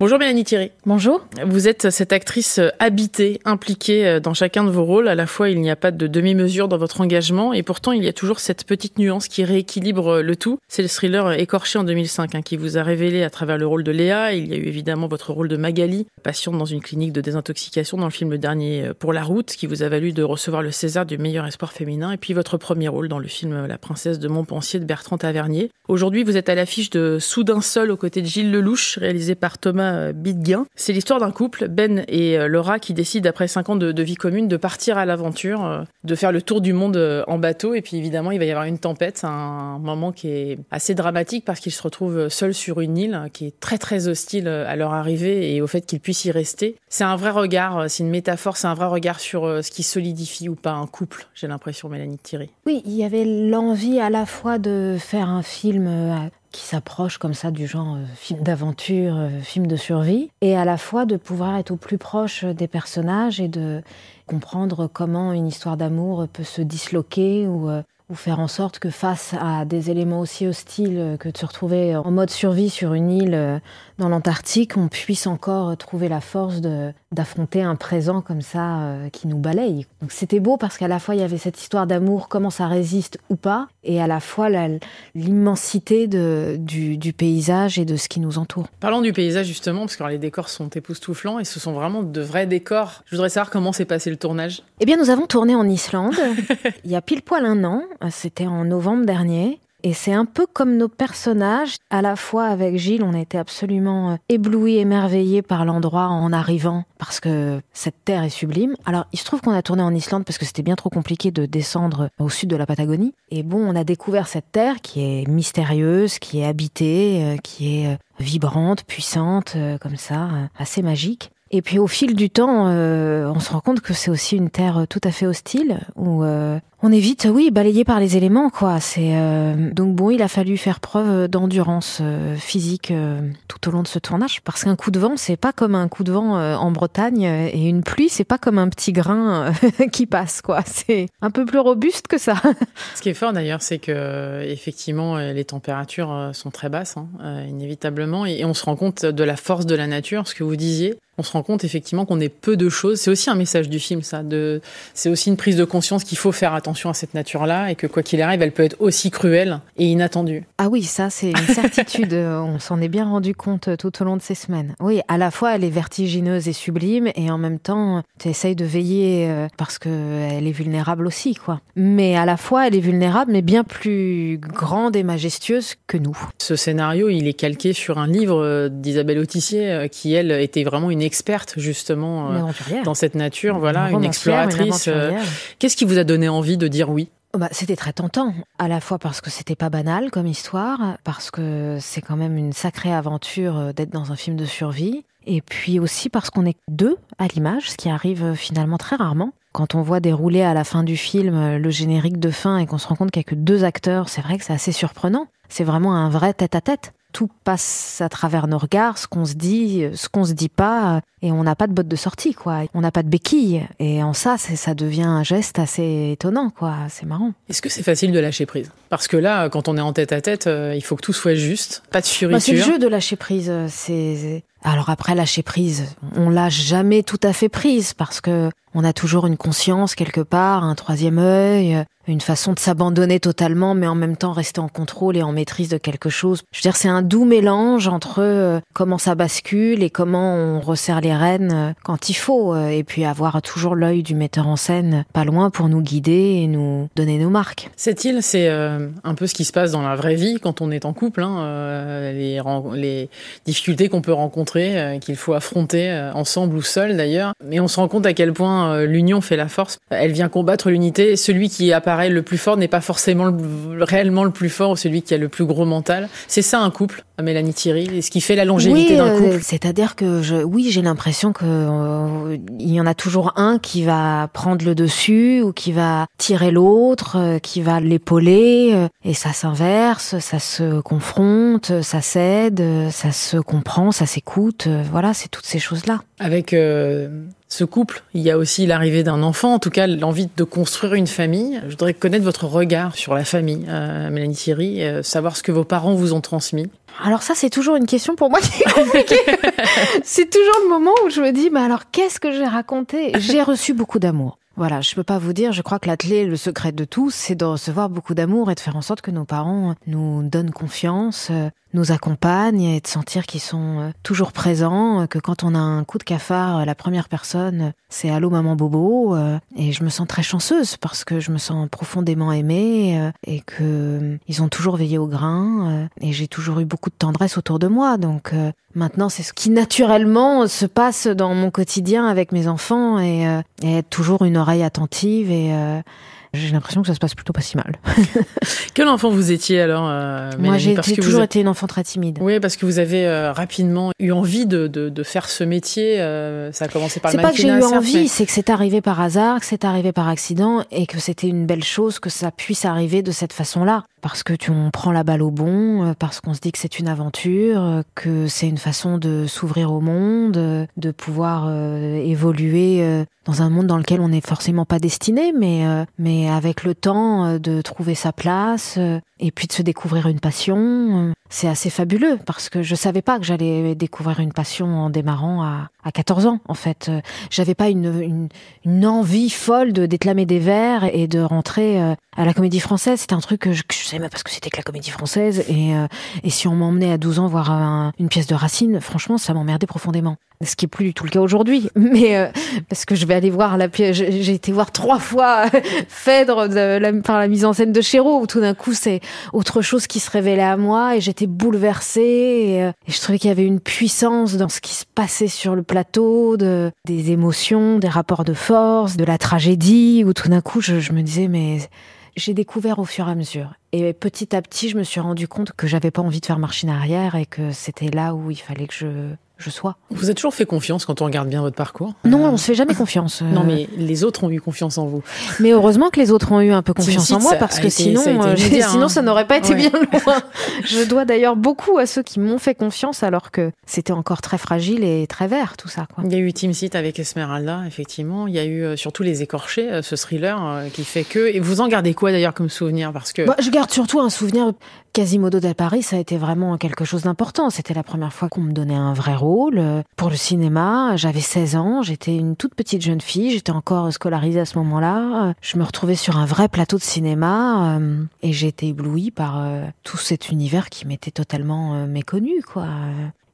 Bonjour Mélanie Thierry. Bonjour. Vous êtes cette actrice habitée, impliquée dans chacun de vos rôles. À la fois, il n'y a pas de demi-mesure dans votre engagement et pourtant, il y a toujours cette petite nuance qui rééquilibre le tout. C'est le thriller Écorché en 2005 hein, qui vous a révélé à travers le rôle de Léa. Il y a eu évidemment votre rôle de Magali, patiente dans une clinique de désintoxication dans le film Le Dernier pour la route, qui vous a valu de recevoir le César du meilleur espoir féminin. Et puis votre premier rôle dans le film La princesse de Montpensier de Bertrand Tavernier. Aujourd'hui, vous êtes à l'affiche de Soudain seul aux côtés de Gilles Lelouch, réalisé par Thomas euh. C'est l'histoire d'un couple, Ben et euh, Laura, qui décident après cinq ans de, vie commune de partir à l'aventure, euh, de faire le tour du monde en bateau. Et puis évidemment, il va y avoir une tempête, un moment qui est assez dramatique parce qu'ils se retrouvent seuls sur une île qui est très très hostile à leur arrivée et au fait qu'ils puissent y rester. C'est un vrai regard, c'est une métaphore, c'est un vrai regard sur ce qui solidifie ou pas un couple, j'ai l'impression, Mélanie Thierry. Oui, il y avait l'envie à la fois de faire un film qui s'approche comme ça du genre euh, film d'aventure, euh, film de survie, et à la fois de pouvoir être au plus proche des personnages et de comprendre comment une histoire d'amour peut se disloquer ou, euh, ou faire en sorte que face à des éléments aussi hostiles que de se retrouver en mode survie sur une île dans l'Antarctique, on puisse encore trouver la force d'affronter un présent comme ça qui nous balaye. Donc c'était beau parce qu'à la fois il y avait cette histoire d'amour, comment ça résiste ou pas, et à la fois l'immensité du, du, paysage et de ce qui nous entoure. Parlons du paysage justement, parce que les décors sont époustouflants et ce sont vraiment de vrais décors. Je voudrais savoir comment s'est passé le tournage. Eh bien nous avons tourné en Islande il y a pile poil un an, c'était en novembre dernier. Et c'est un peu comme nos personnages. À la fois avec Gilles, on été absolument euh, éblouis, émerveillés par l'endroit en arrivant, parce que cette terre est sublime. Alors, il se trouve qu'on a tourné en Islande parce que c'était bien trop compliqué de descendre au sud de la Patagonie. Et bon, on a découvert cette terre qui est mystérieuse, qui est habitée, euh, qui est euh, vibrante, puissante, comme ça, assez magique. Et puis au fil du temps, on se rend compte que c'est aussi une terre tout à fait hostile, où on est vite, oui, balayé par les éléments, quoi. C'est euh, donc bon, il a fallu faire preuve d'endurance euh, physique euh, tout au long de ce tournage, parce qu'un coup de vent, c'est pas comme un coup de vent en Bretagne, et une pluie, c'est pas comme un petit grain qui passe, quoi. C'est un peu plus robuste que ça. Ce qui est fort d'ailleurs, c'est que effectivement, les températures sont très basses, hein, inévitablement, et on se rend compte de la force de la nature, ce que vous disiez. On se rend compte effectivement qu'on est peu de choses. C'est aussi un message du film, ça. De, c'est aussi une prise de conscience qu'il faut faire attention attention à cette nature-là et que quoi qu'il arrive, elle peut être aussi cruelle et inattendue. Ah oui, ça c'est une certitude. On s'en est bien rendu compte euh, tout au long de ces semaines. Oui, à la fois elle est vertigineuse et sublime et en même temps tu essayes de veiller euh, parce qu'elle est vulnérable aussi, quoi. Mais à la fois elle est vulnérable mais bien plus grande et majestueuse que nous. Ce scénario, il est calqué sur un livre euh, d'Isabelle Autissier qui elle était vraiment une experte justement dans cette nature, voilà, une exploratrice. Qu'est-ce qui vous a donné envie de dire oui oh bah, C'était très tentant, à la fois parce que c'était pas banal comme histoire, parce que c'est quand même une sacrée aventure euh, d'être dans un film de survie, et puis aussi parce qu'on est deux à l'image, ce qui arrive euh, finalement très rarement. Quand on voit dérouler à la fin du film euh, le générique de fin et qu'on se rend compte qu'il n'y a que deux acteurs, c'est vrai que c'est assez surprenant. C'est vraiment un vrai tête-à-tête. Tout passe à travers nos regards, ce qu'on se dit, ce qu'on se dit pas, et on n'a pas de botte de sortie, quoi. On n'a pas de béquille. Et en ça, ça devient un geste assez étonnant, quoi. C'est marrant. Est-ce que c'est facile de lâcher prise? Parce que là, quand on est en tête à tête, euh, il faut que tout soit juste, pas de fioriture. Bah, c'est le jeu de lâcher prise. C'est alors après lâcher prise, on lâche jamais tout à fait prise parce que on a toujours une conscience quelque part, un troisième œil, une façon de s'abandonner totalement, mais en même temps rester en contrôle et en maîtrise de quelque chose. Je veux dire, c'est un doux mélange entre euh, comment ça bascule et comment on resserre les rênes euh, quand il faut, euh, et puis avoir toujours l'œil du metteur en scène pas loin pour nous guider et nous donner nos marques. Cette île, c'est un peu ce qui se passe dans la vraie vie quand on est en couple, hein, les, les, difficultés qu'on peut rencontrer, qu'il faut affronter ensemble ou seul d'ailleurs. Mais on se rend compte à quel point l'union fait la force. Elle vient combattre l'unité. Celui qui apparaît le plus fort n'est pas forcément réellement le plus fort ou celui qui a le plus gros mental. C'est ça un couple, Mélanie Thierry, et ce qui fait la longévité d'un couple. C'est-à-dire que je, oui, j'ai l'impression l'impression que euh, il y en a toujours un qui va prendre le dessus ou qui va tirer l'autre, euh, qui va l'épauler euh, et ça s'inverse, ça se confronte, ça s'aide, ça se comprend, ça s'écoute l'écoute. voilà, c'est toutes ces choses-là. Avec ce couple, il y a aussi l'arrivée d'un enfant, en tout cas l'envie de construire une famille. Je voudrais connaître votre regard sur la famille, Mélanie Thierry, savoir ce que vos parents vous ont transmis. Alors ça, c'est toujours une question pour moi qui est compliquée. c'est toujours le moment où je me dis, mais alors qu'est-ce que j'ai raconté? J'ai reçu beaucoup d'amour. Voilà, je peux pas vous dire, je crois que la clé, le secret de tout, c'est de recevoir beaucoup d'amour et de faire en sorte que nos parents nous donnent confiance, euh, nous accompagnent et de sentir qu'ils sont euh, toujours présents, que quand on a un coup de cafard, la première personne, c'est allô maman bobo et je me sens très chanceuse parce que je me sens profondément aimée euh, et que ils ont toujours veillé au grain et j'ai toujours eu beaucoup de tendresse autour de moi. Donc maintenant, c'est ce qui naturellement se passe dans mon quotidien avec mes enfants et, et être toujours une oreille attentive et euh, j'ai l'impression que ça se passe plutôt pas si mal. Quel enfant vous étiez alors euh, Moi, j'ai toujours été une enfant très timide. Oui, parce que vous avez euh, rapidement eu envie de, de, faire ce métier. ça a commencé par le C'est pas que j'ai eu envie, c'est que c'est arrivé par hasard, que c'est arrivé par accident et que c'était une belle chose que ça puisse arriver de cette façon-là parce que tu, on prend la balle au bon, euh, parce qu'on se dit que c'est une aventure, euh, que c'est une façon de s'ouvrir au monde, euh, de pouvoir évoluer dans un monde dans lequel on n'est forcément pas destiné, mais mais avec le temps de trouver sa place et puis de se découvrir une passion c'est assez fabuleux parce que je savais pas que j'allais découvrir une passion en démarrant à, à 14 ans en fait. J'avais pas une, une, envie folle de déclamer des vers et de rentrer à la comédie française. C'était un truc que que je savais même parce que c'était que la comédie française et, euh, si on m'emmenait à 12 ans voir une pièce de Racine, franchement ça m'emmerdait profondément. Ce qui est plus du tout le cas aujourd'hui, mais parce que je vais aller voir la pièce. J'ai été voir trois fois Phèdre par la mise en scène de Chéreau où tout d'un coup c'est autre chose qui se révélait à moi et j'étais bouleversée euh, et, je trouvais qu'il y avait une puissance dans ce qui se passait sur le plateau, de, des émotions, des rapports de force, de la tragédie, où tout d'un coup je me disais mais j'ai découvert au fur et à mesure. Et petit à petit, je me suis rendu compte que j'avais pas envie de faire machine arrière et que c'était là où il fallait que je je sois. Vous avez toujours fait confiance quand on regarde bien votre parcours? Non, on se fait jamais confiance. Non, mais les autres ont eu confiance en vous. Mais heureusement que les autres ont eu un peu confiance en moi parce que sinon, euh, sinon hein. ça n'aurait pas été bien loin. je dois d'ailleurs beaucoup à ceux qui m'ont fait confiance alors que c'était encore très fragile et très vert tout ça. Quoi. Il y a eu Team Seat avec Esmeralda, effectivement. Il y a eu euh, surtout Les Écorchés, euh, ce thriller qui fait que. Et vous en gardez quoi d'ailleurs comme souvenir? Parce que bah, je garde surtout un souvenir. Quasimodo del Paris, ça a été vraiment quelque chose d'important. C'était la première fois qu'on me donnait un vrai rôle pour le cinéma. J'avais 16 ans, j'étais une toute petite jeune fille, j'étais encore scolarisée à ce moment-là. Je me retrouvais sur un vrai plateau de cinéma euh, et été éblouie par euh, tout cet univers qui m'était totalement euh, méconnu, quoi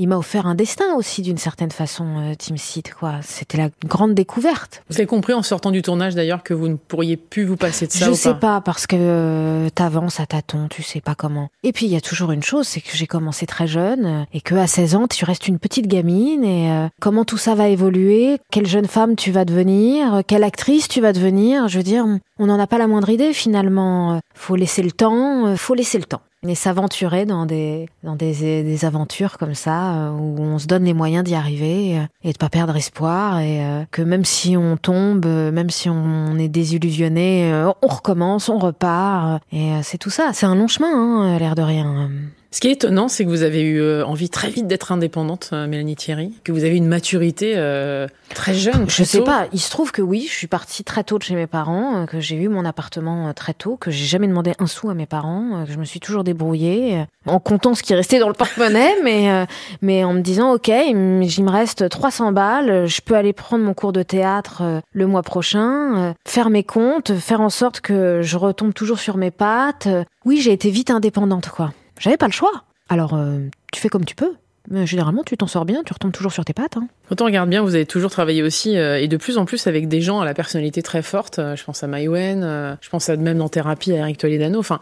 il m'a offert un destin aussi d'une certaine façon, euh, Team Seed, quoi. C'était la grande découverte. Vous avez compris en sortant du tournage d'ailleurs que vous ne pourriez plus vous passer de ça Je ou sais pas, parce que euh, t'avances à tâtons, tu sais pas comment. Et puis il y a toujours une chose, c'est que j'ai commencé très jeune euh, et que à 16 ans tu restes une petite gamine et euh, comment tout ça va évoluer, quelle jeune femme tu vas devenir, quelle actrice tu vas devenir. Je veux dire, on n'en a pas la moindre idée finalement. Faut laisser le temps, faut laisser le temps et s'aventurer dans des dans des, des aventures comme ça euh, où on se donne les moyens d'y arriver euh, et de pas perdre espoir et euh, que même si on tombe, même si on est désillusionné, on recommence, on repart et c'est tout ça. C'est un long chemin, hein, l'air de rien. Ce qui est étonnant, c'est que vous avez eu euh, envie très vite d'être indépendante, euh, Mélanie Thierry, que vous avez une maturité euh, très jeune. je sais pas. Il se trouve que oui, je suis partie très tôt de chez mes parents, que j'ai eu mon appartement très tôt, que j'ai jamais demandé un sou à mes parents, que je me suis toujours débrouillée en comptant ce qui restait dans le porte-monnaie, mais mais en me disant ok, il me reste 300 balles, je peux aller prendre mon cours de théâtre le mois prochain, faire mes comptes, faire en sorte que je retombe toujours sur mes pattes. Oui, j'ai été vite indépendante, quoi. J'avais pas le choix. Alors, euh, tu fais comme tu peux. Mais généralement, tu t'en sors bien, tu retombes toujours sur tes pattes. Hein. Quand on regarde bien, vous avez toujours travaillé aussi, euh, et de plus en plus avec des gens à la personnalité très forte. Euh, je pense à Maïwen, je pense à même en thérapie à Eric Toledano. Enfin,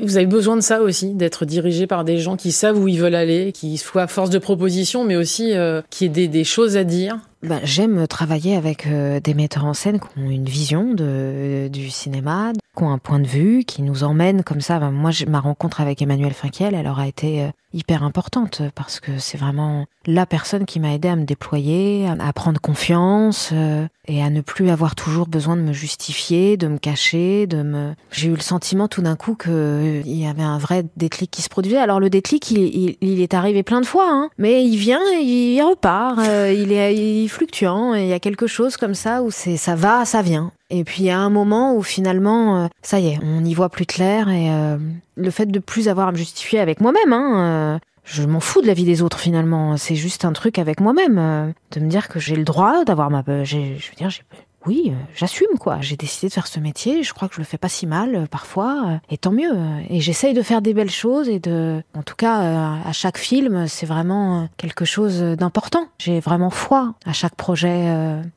vous avez besoin de ça aussi, d'être dirigé par des gens qui savent où ils veulent aller, qui soient force de proposition, mais aussi qui aient des, des, choses à dire. Ben, J'aime travailler avec des metteurs en scène qui ont une vision de, du cinéma, qui ont un point de vue, qui nous emmènent comme ça. Moi, ma rencontre avec Emmanuel Finkiel, elle aura été euh, hyper importante parce que c'est vraiment la personne qui m'a aidé à me déployer, à, prendre confiance euh, et à ne plus avoir toujours besoin de me justifier, de me cacher, de me. J'ai eu le sentiment tout d'un coup que euh, il y avait un vrai déclic qui se produisait. Alors le déclic, il, est arrivé plein de fois, hein, mais il vient, il repart, il est fluctuant. Il y a quelque chose comme ça où c'est ça va, ça vient. Et puis il y a un moment où finalement, euh, ça y est, on n'y voit plus clair et euh, le fait de plus avoir à me justifier avec moi-même, hein, euh, je m'en fous de la vie des autres finalement. C'est juste un truc avec moi-même, de me dire que j'ai le droit d'avoir ma, je veux dire, j'ai oui, euh, j'assume quoi. J'ai décidé de faire ce métier. Je crois que je le fais pas si mal euh, parfois, euh, et tant mieux. Et j'essaye de faire des belles choses et de, en tout cas, à chaque film, c'est vraiment quelque chose d'important. J'ai vraiment foi à chaque projet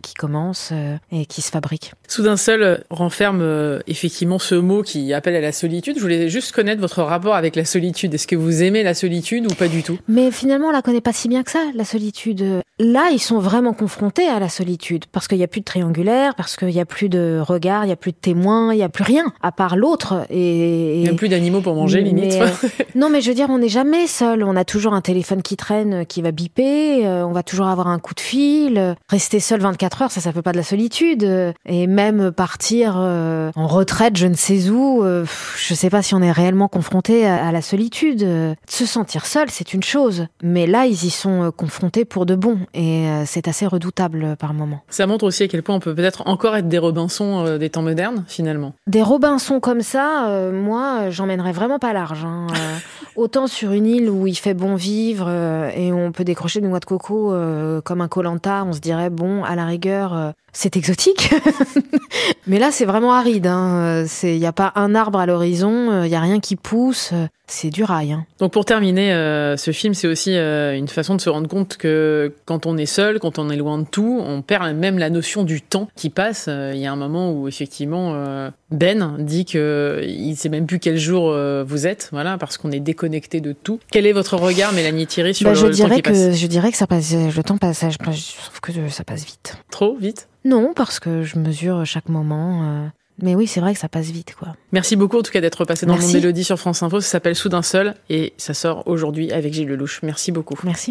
qui commence et qui se fabrique. Soudain seul renferme effectivement ce mot qui appelle à la solitude. Je voulais juste connaître votre rapport avec la solitude. Est-ce que vous aimez la solitude ou pas du tout? Mais finalement, on la connaît pas si bien que ça, la solitude. Là, ils sont vraiment confrontés à la solitude parce qu'il n'y a plus de triangulaire parce qu'il n'y a plus de regard, il n'y a plus de témoins, il n'y a plus rien à part l'autre. Et, il n'y a plus d'animaux pour manger, limite. Euh, non, mais je veux dire, on n'est jamais seul. On a toujours un téléphone qui traîne, euh, qui va biper. Euh, on va toujours avoir un coup de fil. Rester seul 24 heures, ça, ça fait pas de la solitude. Et même partir en retraite, je ne sais où, je sais pas si on est réellement confronté à, la solitude. Se sentir seul, c'est une chose. Mais là, ils y sont confrontés pour de bon. Et c'est assez redoutable par moment. Ça montre aussi à quel point on peut peut-être encore être des Robinson euh, des temps modernes, finalement. Des Robinson comme ça, euh, moi, j'emmènerais vraiment pas large. Hein. Euh, autant sur une île où il fait bon vivre et on peut décrocher des noix de coco comme un colanta, on se dirait, bon, à la rigueur, c'est exotique. Mais là, c'est vraiment aride. Il hein. n'y a pas un arbre à l'horizon, il n'y a rien qui pousse c'est du rail. Hein. Donc pour terminer, euh, ce film, c'est aussi euh, une façon de se rendre compte que quand on est seul, quand on est loin de tout, on perd même la notion du temps qui passe. Euh, il y a un moment où effectivement Ben dit que il sait même plus quel jour vous êtes, voilà, parce qu'on est déconnecté de tout. Quel est votre regard, Mélanie Thierry, sur bah, le, je dirais temps qui que, passe Je dirais que ça passe, le temps passe. Je trouve que ça passe vite. Trop vite? Non, parce que je mesure chaque moment. Mais oui, c'est vrai que ça passe vite, quoi. Merci beaucoup en tout cas d'être passé dans mon Mélodie sur France Info. Ça s'appelle Soudain seul et ça sort aujourd'hui avec Gilles Lelouch. Merci beaucoup. Merci.